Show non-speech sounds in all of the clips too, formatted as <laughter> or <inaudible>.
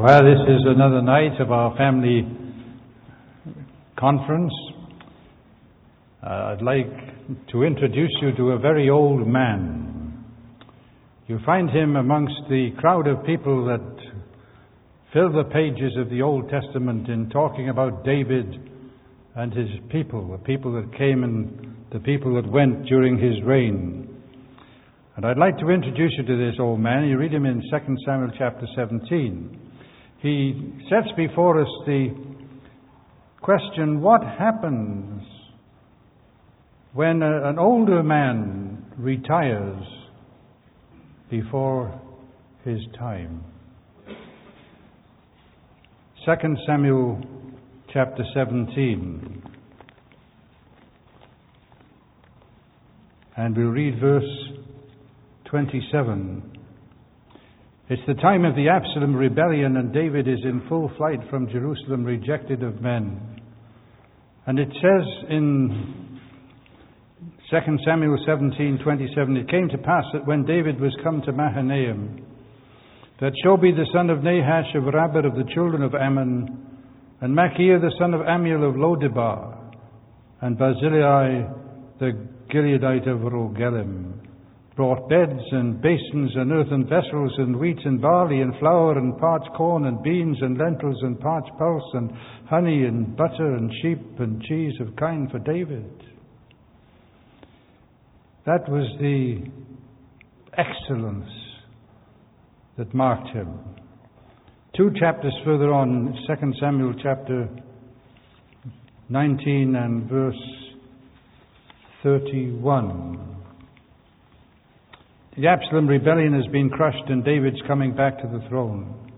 Well, this is another night of our family conference. Uh, I'd like to introduce you to a very old man. You find him amongst the crowd of people that fill the pages of the Old Testament in talking about David and his people, the people that came and the people that went during his reign. And I'd like to introduce you to this old man. You read him in 2 Samuel chapter 17 he sets before us the question what happens when a, an older man retires before his time? 2 Samuel chapter 17. And we'll read verse 27. It's the time of the Absalom rebellion, and David is in full flight from Jerusalem, rejected of men. And it says in 2 Samuel 17:27, it came to pass that when David was come to Mahanaim, that Shobi the son of Nahash of Rabbah of the children of Ammon, and Machir the son of Ammiel of Lodebar, and Barzillai the Gileadite of Rogelim, brought beds and basins and earthen vessels and wheat and barley and flour and parched corn and beans and lentils and parched pulse and honey and butter and sheep and cheese of kind for David. That was the excellence that marked him. Two chapters further on, 2 Samuel chapter 19 and verse 31. The Absalom rebellion has been crushed and David's coming back to the throne.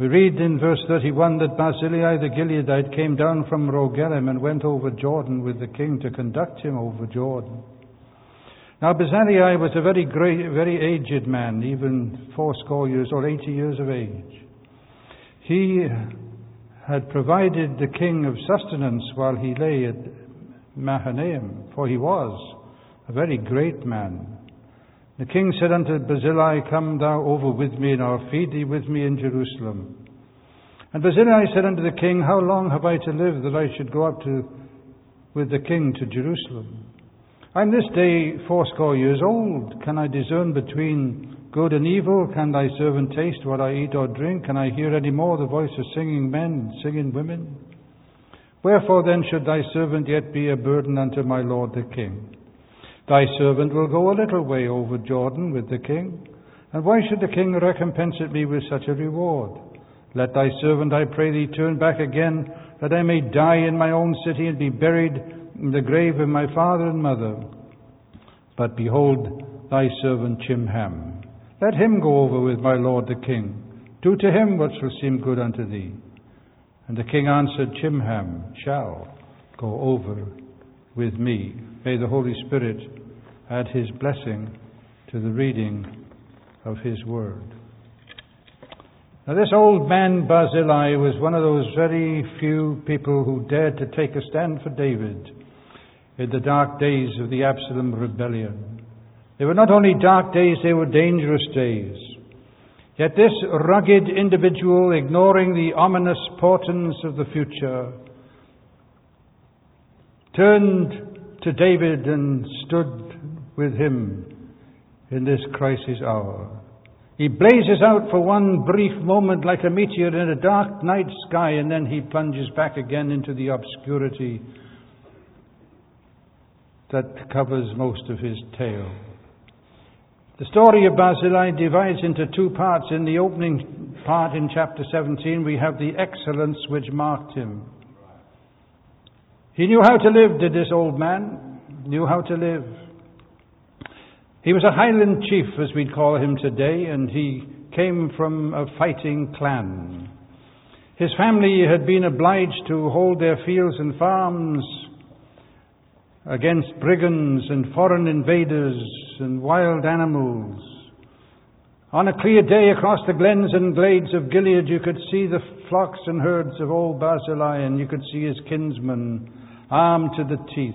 We read in verse 31 that Barzillai the Gileadite came down from Rogelim and went over Jordan with the king to conduct him over Jordan. Now Barzillai was a very great, very aged man, even fourscore years or eighty years of age. He had provided the king of sustenance while he lay at Mahanaim, for he was a very great man. The king said unto Barzillai, Come thou over with me, and I'll feed thee with me in Jerusalem. And Barzillai said unto the king, How long have I to live that I should go up to with the king to Jerusalem? I'm this day fourscore years old. Can I discern between good and evil? Can thy servant taste what I eat or drink? Can I hear any more the voice of singing men, singing women? Wherefore then should thy servant yet be a burden unto my lord the king? Thy servant will go a little way over Jordan with the king. And why should the king recompense it me with such a reward? Let thy servant, I pray thee, turn back again, that I may die in my own city and be buried in the grave of my father and mother. But behold, thy servant Chimham. Let him go over with my lord the king. Do to him what shall seem good unto thee. And the king answered, Chimham shall go over with me. May the Holy Spirit add his blessing to the reading of his word. Now, this old man Barzillai was one of those very few people who dared to take a stand for David in the dark days of the Absalom rebellion. They were not only dark days, they were dangerous days. Yet this rugged individual, ignoring the ominous portents of the future, turned to David and stood with him in this crisis hour. He blazes out for one brief moment like a meteor in a dark night sky, and then he plunges back again into the obscurity that covers most of his tale. The story of Barzillai divides into two parts. In the opening part in chapter 17, we have the excellence which marked him. He knew how to live, did this old man? Knew how to live. He was a Highland chief, as we'd call him today, and he came from a fighting clan. His family had been obliged to hold their fields and farms against brigands and foreign invaders and wild animals. On a clear day across the glens and glades of Gilead, you could see the flocks and herds of old Barzillai, and you could see his kinsmen armed to the teeth.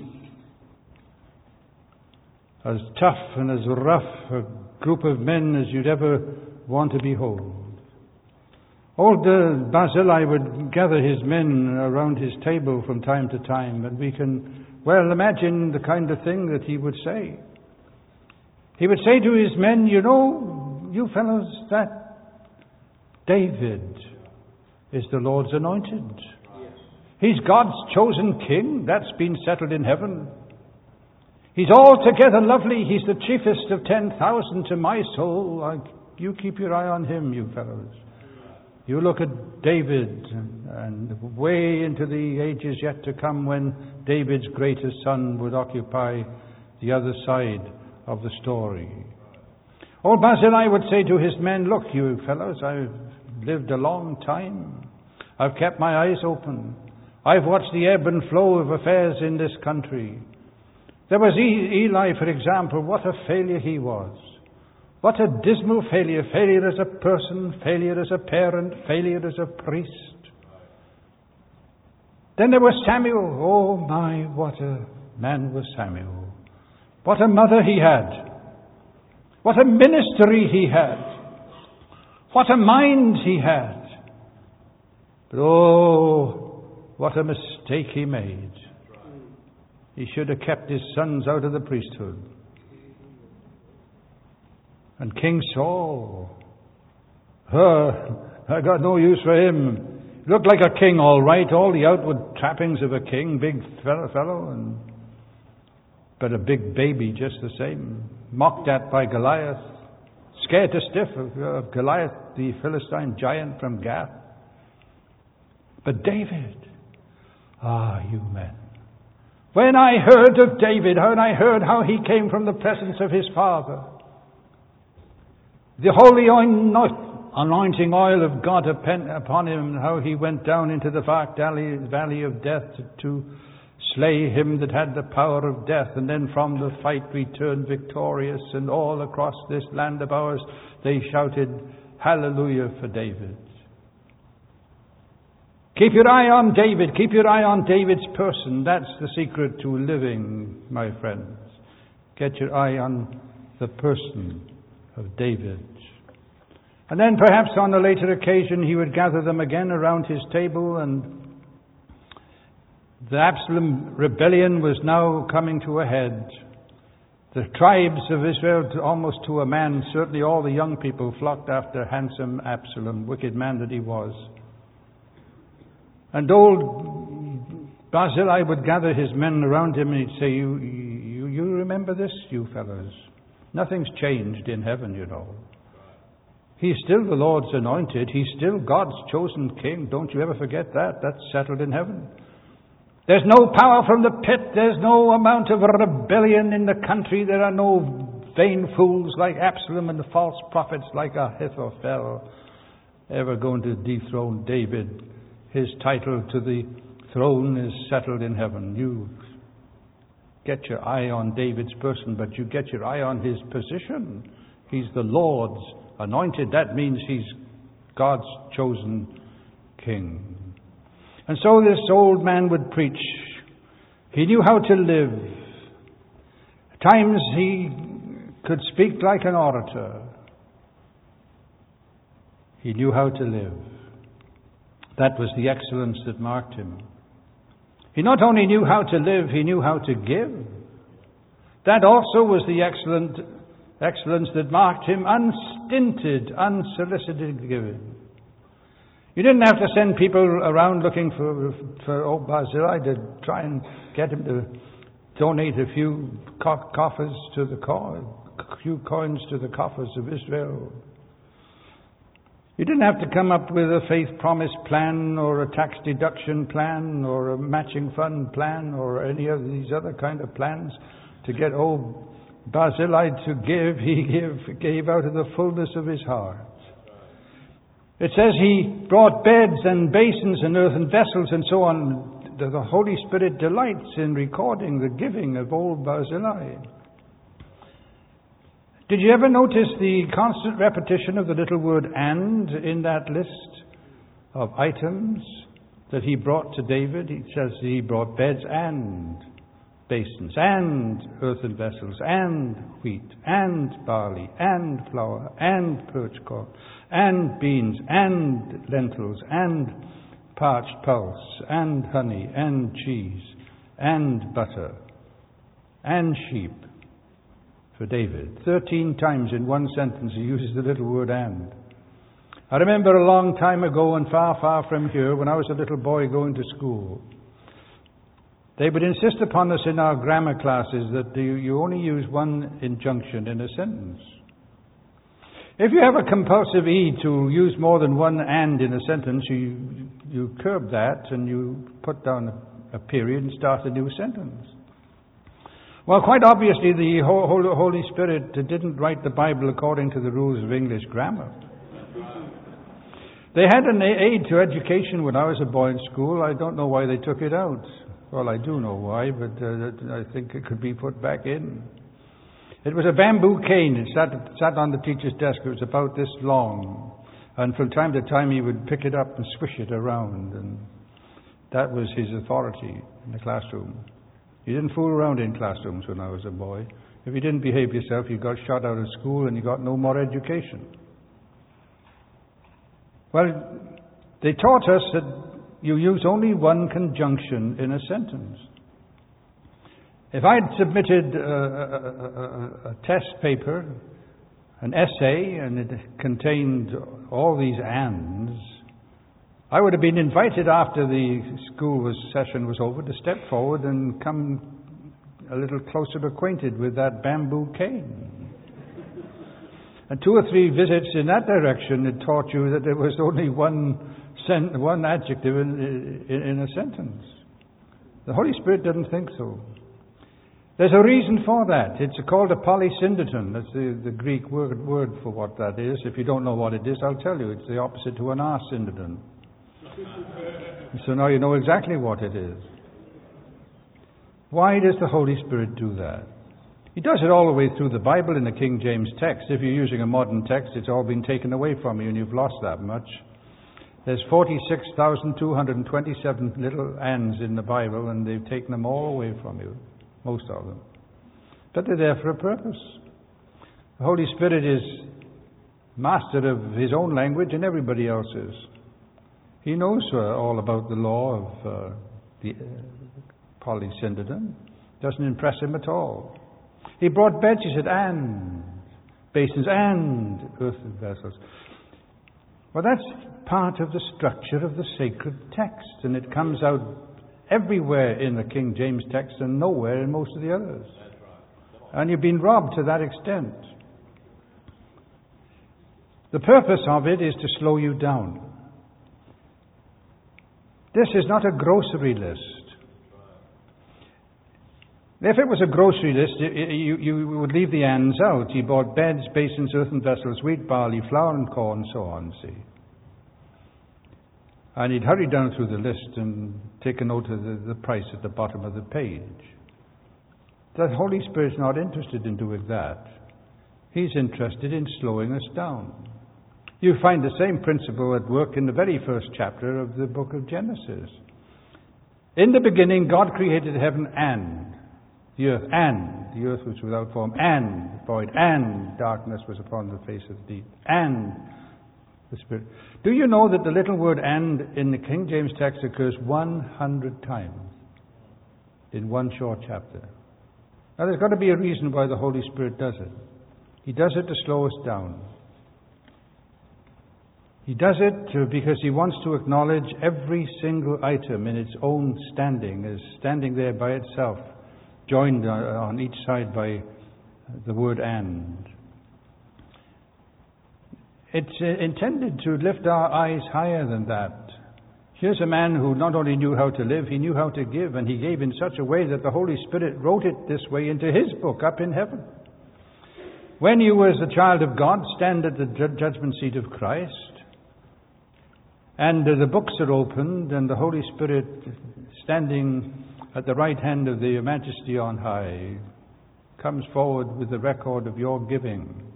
As tough and as rough a group of men as you'd ever want to behold. Old uh, Barzillai would gather his men around his table from time to time, and we can well imagine the kind of thing that he would say. He would say to his men, You know, you fellows, that David is the Lord's anointed. He's God's chosen king. That's been settled in heaven. He's altogether lovely. He's the chiefest of 10,000 to my soul. You keep your eye on him, you fellows. You look at David and way into the ages yet to come when David's greatest son would occupy the other side of the story. Old Barzillai would say to his men, Look, you fellows, I've lived a long time. I've kept my eyes open. I've watched the ebb and flow of affairs in this country. There was Eli, for example. What a failure he was. What a dismal failure. Failure as a person, failure as a parent, failure as a priest. Then there was Samuel. Oh my, what a man was Samuel. What a mother he had. What a ministry he had. What a mind he had. But oh, what a mistake he made. He should have kept his sons out of the priesthood. And King Saul, uh, I got no use for him. Looked like a king, all right, all the outward trappings of a king, big fellow, fellow, and but a big baby just the same. Mocked at by Goliath, scared to stiff of Goliath, the Philistine giant from Gath. But David, Ah, you men. When I heard of David, when I heard how he came from the presence of his father, the holy anointing oil of God upon him, how he went down into the dark valley of death to slay him that had the power of death, and then from the fight returned victorious, and all across this land of ours they shouted, Hallelujah for David. Keep your eye on David. Keep your eye on David's person. That's the secret to living, my friends. Get your eye on the person of David. And then perhaps on a later occasion he would gather them again around his table and the Absalom rebellion was now coming to a head. The tribes of Israel, almost to a man, certainly all the young people, flocked after handsome Absalom, wicked man that he was. And old Barzillai would gather his men around him and he'd say, you, you, you remember this, you fellows? Nothing's changed in heaven, you know. He's still the Lord's anointed. He's still God's chosen king. Don't you ever forget that. That's settled in heaven. There's no power from the pit. There's no amount of rebellion in the country. There are no vain fools like Absalom and the false prophets like Ahithophel ever going to dethrone David his title to the throne is settled in heaven. You get your eye on David's person, but you get your eye on his position. He's the Lord's anointed. That means he's God's chosen king. And so this old man would preach. He knew how to live. At times he could speak like an orator. He knew how to live. That was the excellence that marked him. He not only knew how to live, he knew how to give. That also was the excellent excellence that marked him unstinted, unsolicited giving. You didn't have to send people around looking for, for old Barzillai to try and get him to donate a few coffers to the a few coins to the coffers of Israel. You didn't have to come up with a faith promise plan or a tax deduction plan or a matching fund plan or any of these other kind of plans to get old Barzillai to give. He give, gave out of the fullness of his heart. It says he brought beds and basins and earthen vessels and so on. The Holy Spirit delights in recording the giving of old Barzillai. Did you ever notice the constant repetition of the little word and in that list of items that he brought to David? He says he brought beds and basins, and earthen vessels, and wheat, and barley, and flour, and perch corn, and beans, and lentils, and parched pulse, and honey, and cheese, and butter, and sheep for David. Thirteen times in one sentence he uses the little word and. I remember a long time ago and far, far from here, when I was a little boy going to school, they would insist upon us in our grammar classes that you only use one injunction in a sentence. If you have a compulsive E to use more than one and in a sentence, you, you curb that and you put down a period and start a new sentence. Well, quite obviously, the Holy Spirit didn't write the Bible according to the rules of English grammar. They had an aid to education when I was a boy in school. I don't know why they took it out. Well, I do know why, but uh, I think it could be put back in. It was a bamboo cane. It sat, sat on the teacher's desk. It was about this long. And from time to time, he would pick it up and swish it around. And that was his authority in the classroom. You didn't fool around in classrooms when I was a boy. If you didn't behave yourself, you got shot out of school and you got no more education. Well, they taught us that you use only one conjunction in a sentence. If I'd submitted a, a, a, a, test paper, an essay, and it contained all these ands, I would have been invited after the school was, session was over to step forward and come a little closer acquainted with that bamboo cane. And two or three visits in that direction had taught you that there was only one, sen- one adjective in, in, in a sentence. The Holy Spirit doesn't think so. There's a reason for that. It's called a polysyndeton. That's the, the Greek word, word for what that is. If you don't know what it is, I'll tell you. It's the opposite to an asyndeton. So now you know exactly what it is. Why does the Holy Spirit do that? He does it all the way through the Bible in the King James text. If you're using a modern text, it's all been taken away from you and you've lost that much. There's 46,227 little ands in the Bible and they've taken them all away from you, most of them. But they're there for a purpose. The Holy Spirit is master of his own language and everybody else's. He knows uh, all about the law of uh, the uh, polysyndeton. Doesn't impress him at all. He brought benches and basins and earthen vessels. Well, that's part of the structure of the sacred text, and it comes out everywhere in the King James text and nowhere in most of the others. And you've been robbed to that extent. The purpose of it is to slow you down. This is not a grocery list. If it was a grocery list, you, you would leave the ends out. He bought beds, basins, earthen vessels, wheat, barley, flour, and corn, so on, see. And he'd hurry down through the list and take a note of the, the price at the bottom of the page. The Holy Spirit's not interested in doing that. He's interested in slowing us down. You find the same principle at work in the very first chapter of the book of Genesis. In the beginning, God created heaven and the earth, and the earth was without form, and void, and darkness was upon the face of the deep, and the Spirit. Do you know that the little word and in the King James text occurs 100 times in one short chapter? Now, there's got to be a reason why the Holy Spirit does it. He does it to slow us down. He does it because he wants to acknowledge every single item in its own standing as standing there by itself joined uh, on each side by the word and. It's uh, intended to lift our eyes higher than that. Here's a man who not only knew how to live, he knew how to give, and he gave in such a way that the Holy Spirit wrote it this way into his book up in heaven. When you, as a child of God, stand at the judgment seat of Christ, and the books are opened, and the Holy Spirit standing at the right hand of the Majesty on high comes forward with the record of your giving.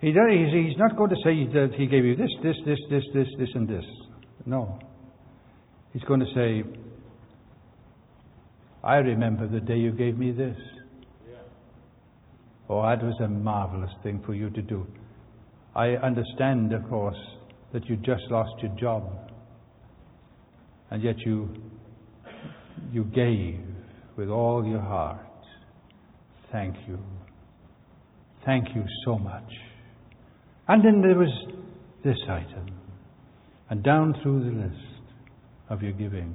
He does, he's not going to say that he gave you this, this, this, this, this, this, and this. No. He's going to say, I remember the day you gave me this. Oh, that was a marvelous thing for you to do. I understand, of course, that you just lost your job. And yet you, you gave with all your heart. Thank you. Thank you so much. And then there was this item. And down through the list of your giving.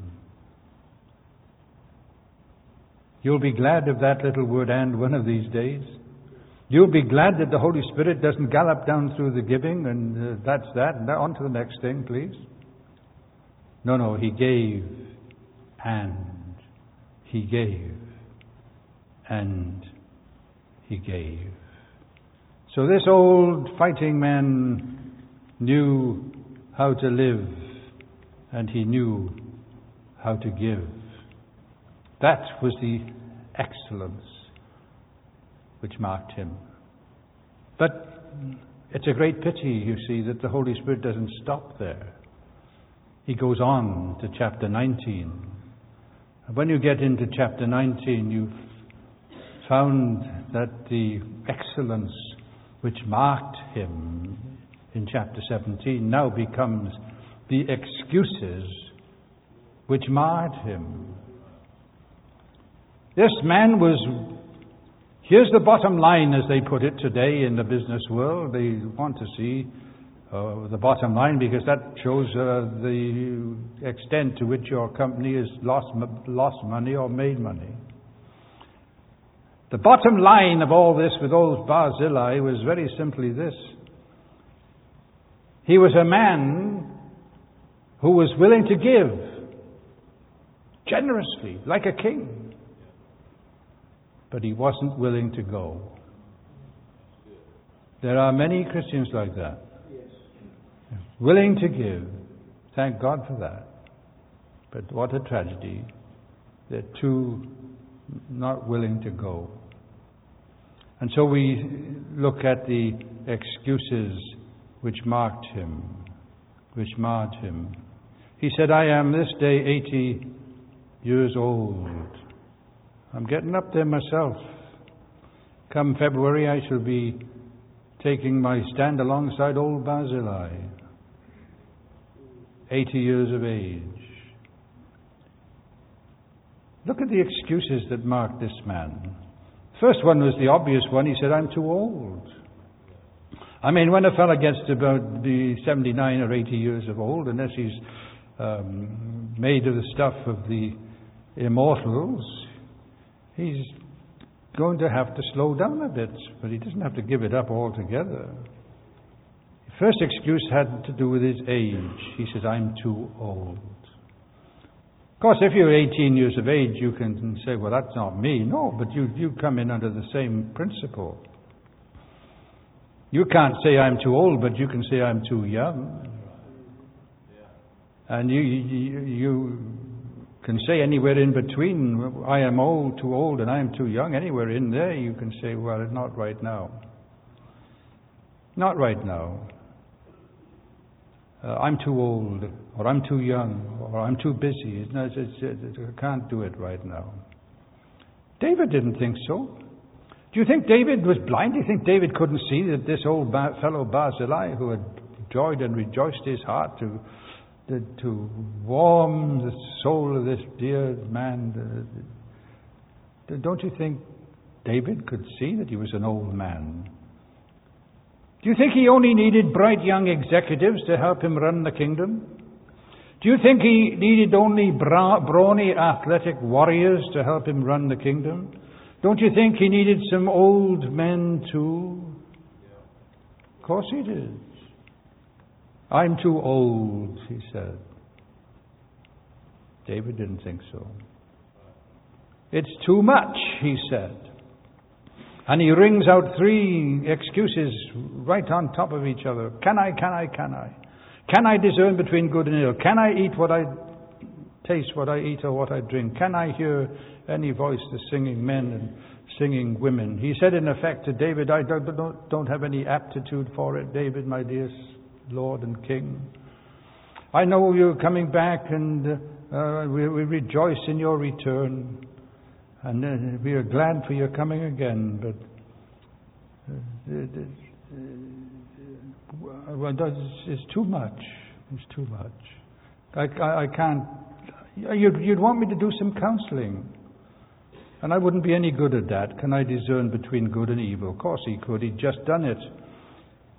You'll be glad of that little word and one of these days. You'll be glad that the Holy Spirit doesn't gallop down through the giving and uh, that's that. And on to the next thing, please. No, no, He gave and He gave and He gave. So this old fighting man knew how to live and he knew how to give. That was the excellence which marked him. But it's a great pity, you see, that the Holy Spirit doesn't stop there. He goes on to chapter 19. And when you get into chapter 19, you've found that the excellence which marked him in chapter 17 now becomes the excuses which marred him. This man was, here's the bottom line as they put it today in the business world. They want to see uh, the bottom line because that shows uh, the extent to which your company has lost, lost money or made money. The bottom line of all this with old Barzillai was very simply this. He was a man who was willing to give generously, like a king. But he wasn't willing to go. There are many Christians like that. Willing to give. Thank God for that. But what a tragedy. They're too not willing to go. And so we look at the excuses which marked him, which marred him. He said, I am this day 80 years old. I'm getting up there myself. Come February, I shall be taking my stand alongside old Barzillai. 80 years of age. Look at the excuses that marked this man. First one was the obvious one. He said, I'm too old. I mean, when a fellow gets to about the 79 or 80 years of old, unless he's um, made of the stuff of the immortals, he's going to have to slow down a bit, but he doesn't have to give it up altogether. The first excuse had to do with his age. He says, I'm too old. Of course, if you're 18 years of age, you can say, well, that's not me. No, but you, you come in under the same principle. You can't say I'm too old, but you can say I'm too young. And you, you, you can say anywhere in between, I am old, too old, and I am too young. Anywhere in there, you can say, well, not right now. Not right now. Uh, I'm too old, or I'm too young, or I'm too busy. It's, it's, it's, I can't do it right now. David didn't think so. Do you think David was blind? Do you think David couldn't see that this old fellow Barzillai, who had joyed and rejoiced his heart to, to, warm the soul of this dear man, don't you think David could see that he was an old man? Do you think he only needed bright young executives to help him run the kingdom? Do you think he needed only bra- brawny athletic warriors to help him run the kingdom? Don't you think he needed some old men too? Of course he did. I'm too old, he said. David didn't think so. It's too much, he said. And he rings out three excuses right on top of each other. Can I, can I, can I? Can I discern between good and ill? Can I eat what I taste, what I eat, or what I drink? Can I hear any voice, the singing men and singing women? He said, in effect, to David, I don't, don't, have any aptitude for it, David, my dear Lord and King. I know you're coming back and uh, we, we rejoice in your return. And uh, we are glad for your coming again, but uh, uh, it's too much. It's too much. I, I, I can't. You'd, you'd want me to do some counseling. And I wouldn't be any good at that. Can I discern between good and evil? Of course he could. He'd just done it.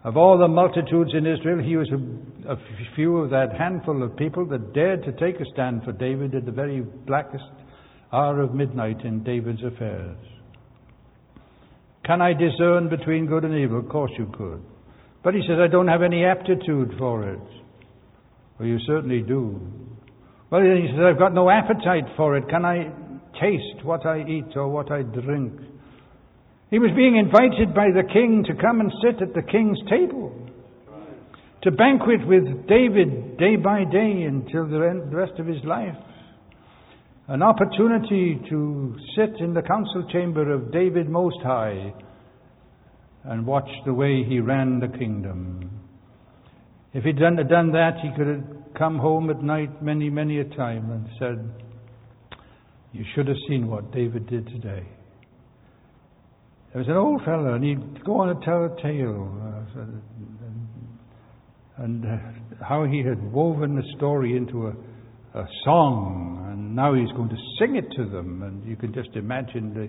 Of all the multitudes in Israel, he was a, a few of that handful of people that dared to take a stand for David at the very blackest hour of midnight in David's affairs. Can I discern between good and evil? Of course you could. But he says, I don't have any aptitude for it. Well, you certainly do. Well, he says, I've got no appetite for it. Can I taste what I eat or what I drink? He was being invited by the king to come and sit at the king's table, to banquet with David day by day until the rest of his life. An opportunity to sit in the council chamber of David Most High and watch the way he ran the kingdom. If he'd done, that, he could have come home at night many, many a time and said, You should have seen what David did today. There was an old fellow, and he'd go on and tell a tale, uh, and uh, how he had woven the story into a, a song, and now he's going to sing it to them. And you can just imagine the,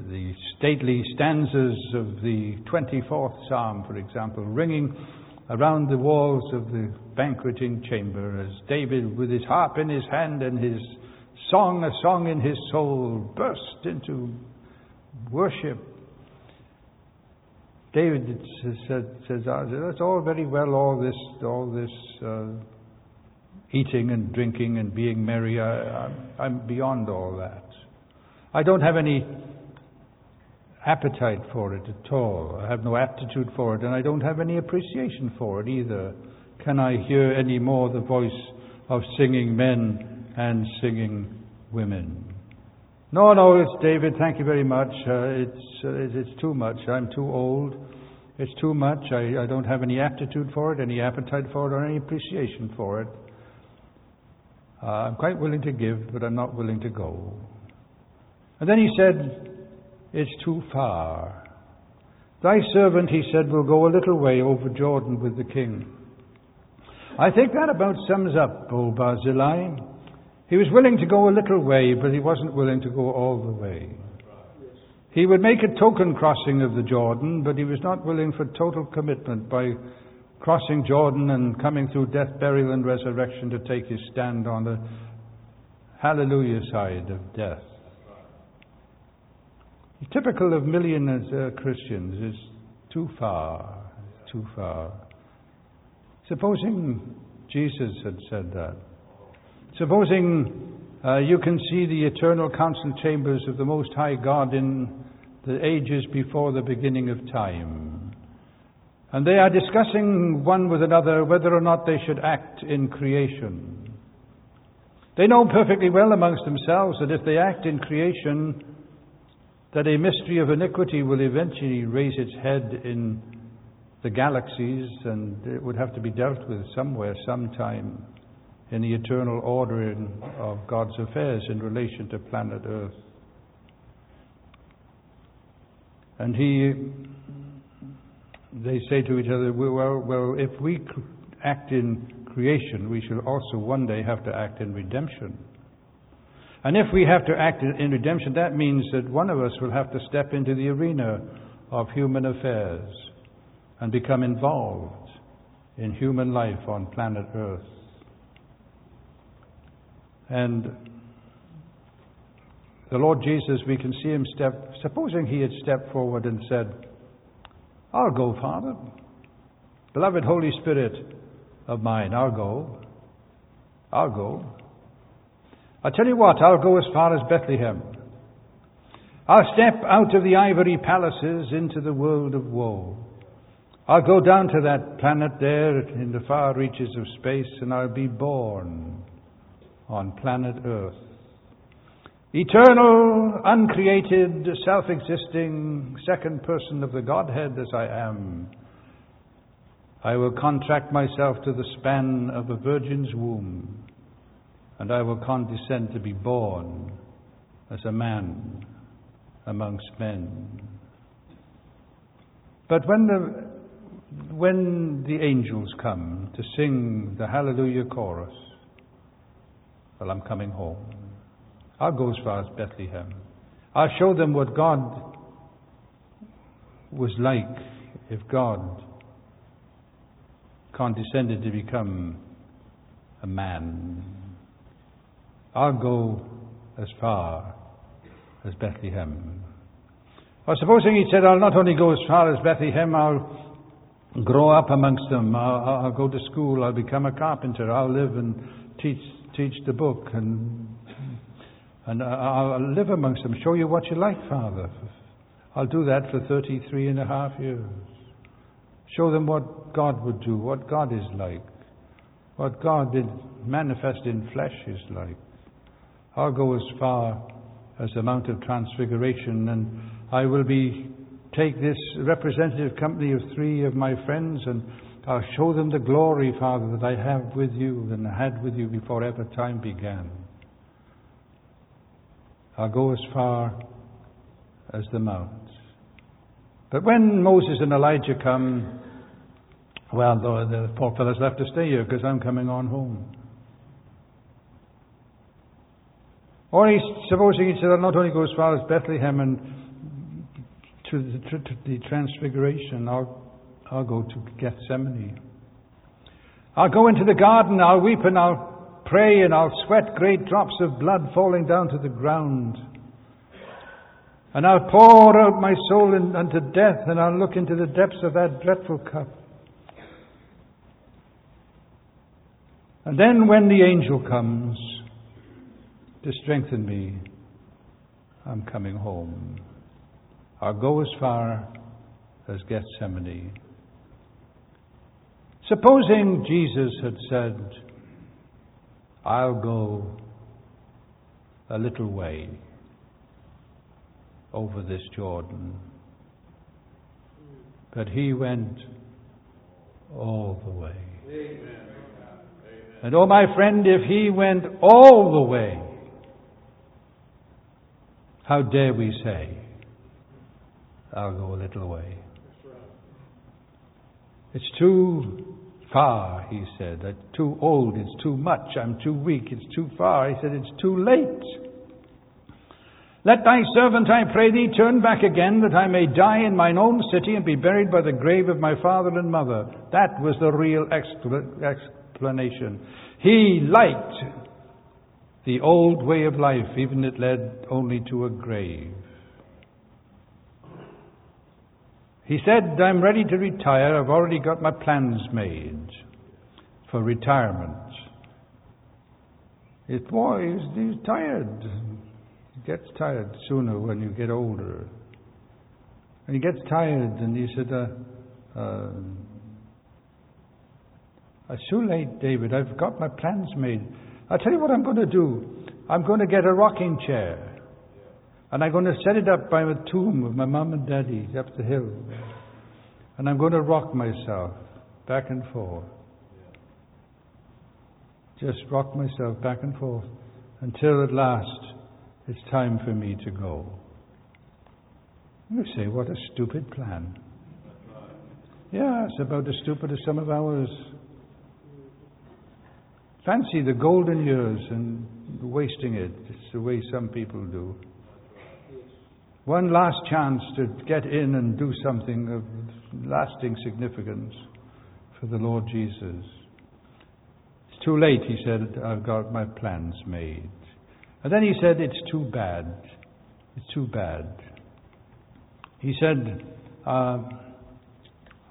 the stately stanzas of the 24th Psalm, for example, ringing around the walls of the banqueting chamber as David, with his harp in his hand and his song, a song in his soul, burst into worship David said, says, that's all very well, all this, all this uh, eating and drinking and being merry. I, I'm beyond all that. I don't have any appetite for it at all. I have no aptitude for it, and I don't have any appreciation for it either. Can I hear any more the voice of singing men and singing women? No, no, it's David. Thank you very much. Uh, it's, uh, it's too much. I'm too old. It's too much. I, I don't have any aptitude for it, any appetite for it, or any appreciation for it. Uh, I'm quite willing to give, but I'm not willing to go. And then he said, It's too far. Thy servant, he said, will go a little way over Jordan with the king. I think that about sums up, O Barzillai. He was willing to go a little way, but he wasn't willing to go all the way. He would make a token crossing of the Jordan, but he was not willing for total commitment by crossing Jordan and coming through death, burial, and resurrection to take his stand on the hallelujah side of death. Typical of millions of uh, Christians is too far, too far. Supposing Jesus had said that. Supposing uh, you can see the eternal council chambers of the Most High God in the ages before the beginning of time. And they are discussing one with another whether or not they should act in creation. They know perfectly well amongst themselves that if they act in creation, that a mystery of iniquity will eventually raise its head in the galaxies and it would have to be dealt with somewhere, sometime in the eternal ordering of God's affairs in relation to planet Earth. And he, they say to each other, well, well, if we act in creation, we shall also one day have to act in redemption. And if we have to act in redemption, that means that one of us will have to step into the arena of human affairs and become involved in human life on planet Earth. And the Lord Jesus, we can see him step, supposing he had stepped forward and said, I'll go, Father. Beloved Holy Spirit of mine, I'll go. I'll go. I'll tell you what, I'll go as far as Bethlehem. I'll step out of the ivory palaces into the world of woe. I'll go down to that planet there in the far reaches of space and I'll be born on planet Earth. Eternal, uncreated, self existing, second person of the Godhead as I am, I will contract myself to the span of a virgin's womb, and I will condescend to be born as a man amongst men. But when the, when the angels come to sing the Hallelujah chorus, well, I'm coming home. I'll go as far as Bethlehem. I'll show them what God was like if God condescended to become a man. I'll go as far as Bethlehem. Or supposing he said, I'll not only go as far as Bethlehem, I'll grow up amongst them. I'll, I'll go to school. I'll become a carpenter. I'll live and teach, teach the book. And, and I'll live amongst them. Show you what you like, Father. I'll do that for 33 and a half years. Show them what God would do, what God is like, what God did manifest in flesh is like. I'll go as far as the Mount of Transfiguration, and I will be take this representative company of three of my friends, and I'll show them the glory, Father, that I have with you and had with you before ever time began. I'll go as far as the mount. But when Moses and Elijah come, well, the, the poor fellows left to stay here because I'm coming on home. Or he's, supposing he said, I'll not only go as far as Bethlehem and to the, to, the Transfiguration, I'll go to Gethsemane. I'll go into the garden, I'll weep and I'll pray and I'll sweat great drops of blood falling down to the ground. And I'll pour out my soul in, unto death and I'll look into the depths of that dreadful cup. And then when the angel comes, to strengthen me. I'm coming home. I'll go as far as Gethsemane. Supposing Jesus had said, I'll go a little way over this Jordan. But he went all the way. Amen. And oh, my friend, if he went all the way, how dare we say, I'll go a little way? It's too far, he said. I'm too old, it's too much. I'm too weak, it's too far. He said, It's too late. Let thy servant, I pray thee, turn back again, that I may die in mine own city and be buried by the grave of my father and mother. That was the real explanation. He liked the old way of life, even if it led only to a grave. He said, I'm ready to retire. I've already got my plans made for retirement. It he's, he's tired. He gets tired sooner when you get older. And he gets tired, and he said, uh, uh, It's too late, David. I've got my plans made. I'll tell you what I'm going to do. I'm going to get a rocking chair. And I'm going to set it up by the tomb of my mum and daddy up the hill. And I'm going to rock myself back and forth. Just rock myself back and forth until at last it's time for me to go. You say, what a stupid plan. Yeah, it's about as stupid as some of ours. Fancy the golden years and wasting it. It's the way some people do. One last chance to get in and do something of lasting significance for the Lord Jesus. It's too late, he said, I've got my plans made. And then he said, It's too bad. It's too bad. He said, uh,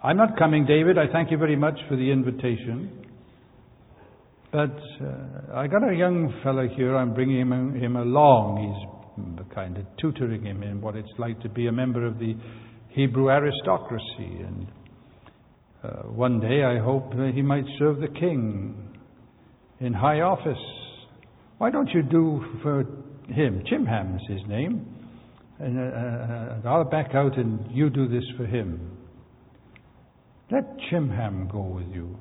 I'm not coming, David. I thank you very much for the invitation. But uh, I got a young fellow here. I'm bringing him, him along. He's kind of tutoring him in what it's like to be a member of the Hebrew aristocracy. And uh, one day I hope he might serve the king in high office. Why don't you do for him? Chimham is his name. And uh, uh, I'll back out and you do this for him. Let Chimham go with you.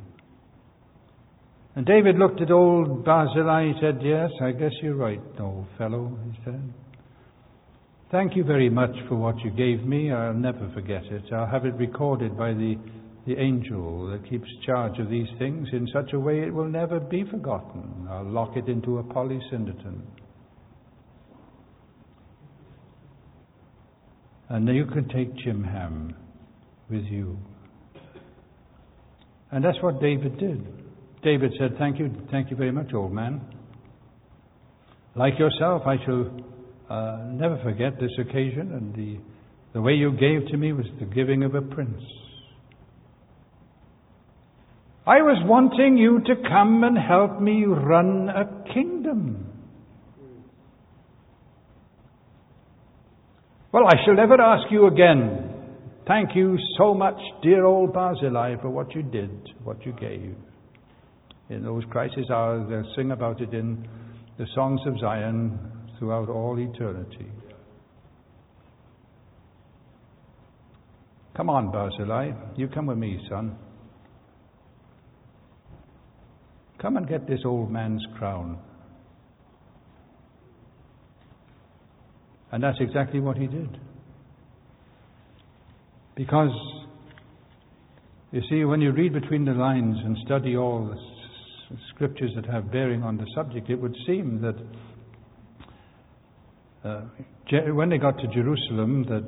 And David looked at old Barzillai. He said, Yes, I guess you're right, old fellow, he said. Thank you very much for what you gave me. I'll never forget it. I'll have it recorded by the, the angel that keeps charge of these things in such a way it will never be forgotten. I'll lock it into a polysyndeton. And you can take Chimham with you. And that's what David did. David said, Thank you, thank you very much, old man. Like yourself, I shall uh, never forget this occasion, and the, the way you gave to me was the giving of a prince. I was wanting you to come and help me run a kingdom. Well, I shall never ask you again. Thank you so much, dear old Barzillai, for what you did, what you gave. In those crisis hours, they'll sing about it in the songs of Zion throughout all eternity. Come on, Barzillai. You come with me, son. Come and get this old man's crown. And that's exactly what he did. Because, you see, when you read between the lines and study all the scriptures that have bearing on the subject, it would seem that uh, when they got to Jerusalem, that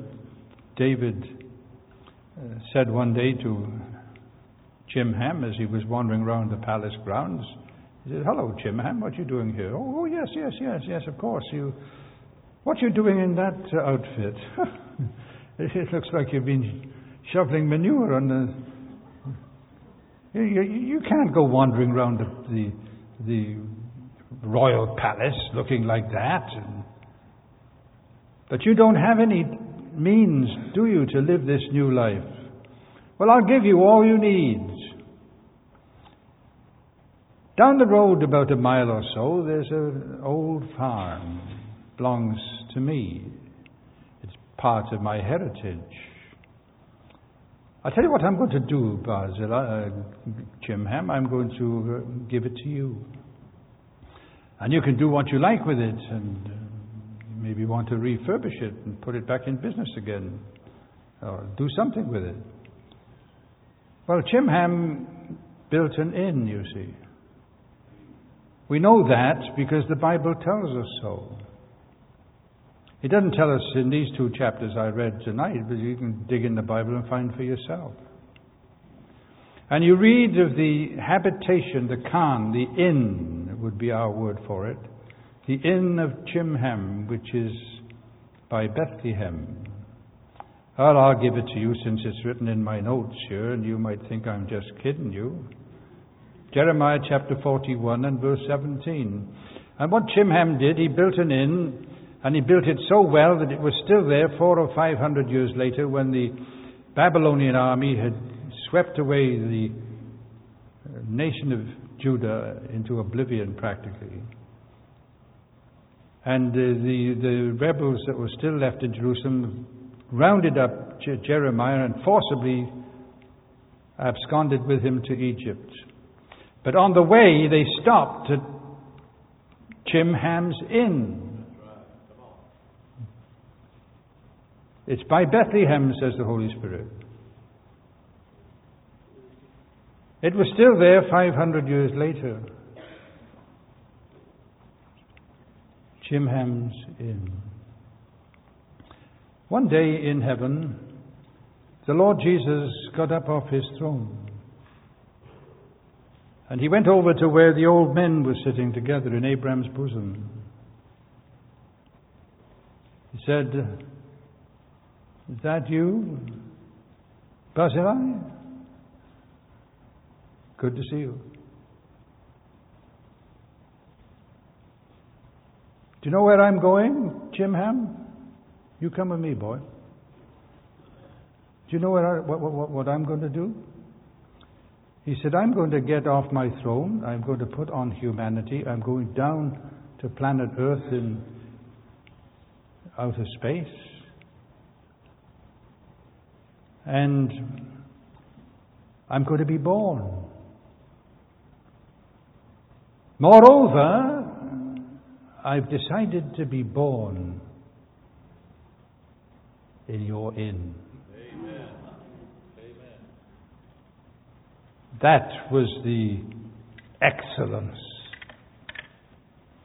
David uh, said one day to Chimham as he was wandering around the palace grounds, he said, Hello, Chimham, what are you doing here? Oh, oh yes, yes, yes, yes, of course. You, what are you doing in that uh, outfit? <laughs> it looks like you've been shoveling manure on the. You, you, can't go wandering around the, the, the royal palace looking like that. But you don't have any means, do you, to live this new life? Well, I'll give you all you need. Down the road, about a mile or so, there's an old farm. Belongs to me. It's part of my heritage. I'll tell you what I'm going to do, Barzillai, uh, Chimham. I'm going to give it to you. And you can do what you like with it and maybe want to refurbish it and put it back in business again or do something with it. Well, Chimham built an inn, you see. We know that because the Bible tells us so. It doesn't tell us in these two chapters I read tonight, but you can dig in the Bible and find for yourself. And you read of the habitation, the khan, the inn would be our word for it, the inn of Chimham, which is by Bethlehem. Well, I'll give it to you since it's written in my notes here, and you might think I'm just kidding you. Jeremiah chapter 41 and verse 17. And what Chimham did, he built an inn, and he built it so well that it was still there four or five hundred years later when the Babylonian army had swept away the uh, nation of Judah into oblivion practically. And uh, the, the rebels that were still left in Jerusalem rounded up Je- Jeremiah and forcibly absconded with him to Egypt. But on the way, they stopped at Chimham's Inn. It's by Bethlehem, says the Holy Spirit. It was still there 500 years later. Chimham's Inn. One day in heaven, the Lord Jesus got up off his throne. And he went over to where the old men were sitting together in Abraham's bosom. He said, Is that you, Barzillai? Good to see you. Do you know where I'm going, Chimham? You come with me, boy. Do you know I, what, what, what I'm going to do? He said, I'm going to get off my throne. I'm going to put on humanity. I'm going down to planet Earth in outer space. And I'm going to be born. Moreover, I've decided to be born in your inn. Amen. That was the excellence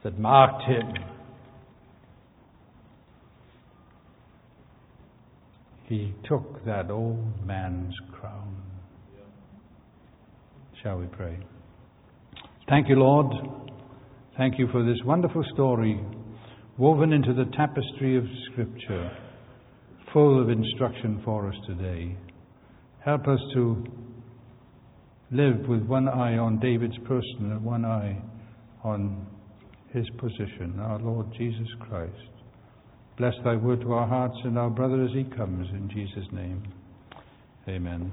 that marked him. He took that old man's crown. Shall we pray? Thank you, Lord. Thank you for this wonderful story woven into the tapestry of Scripture, full of instruction for us today. Help us to live with one eye on David's person and one eye on his position, our Lord Jesus Christ. Bless thy word to our hearts and our brother as he comes, in Jesus' name. Amen.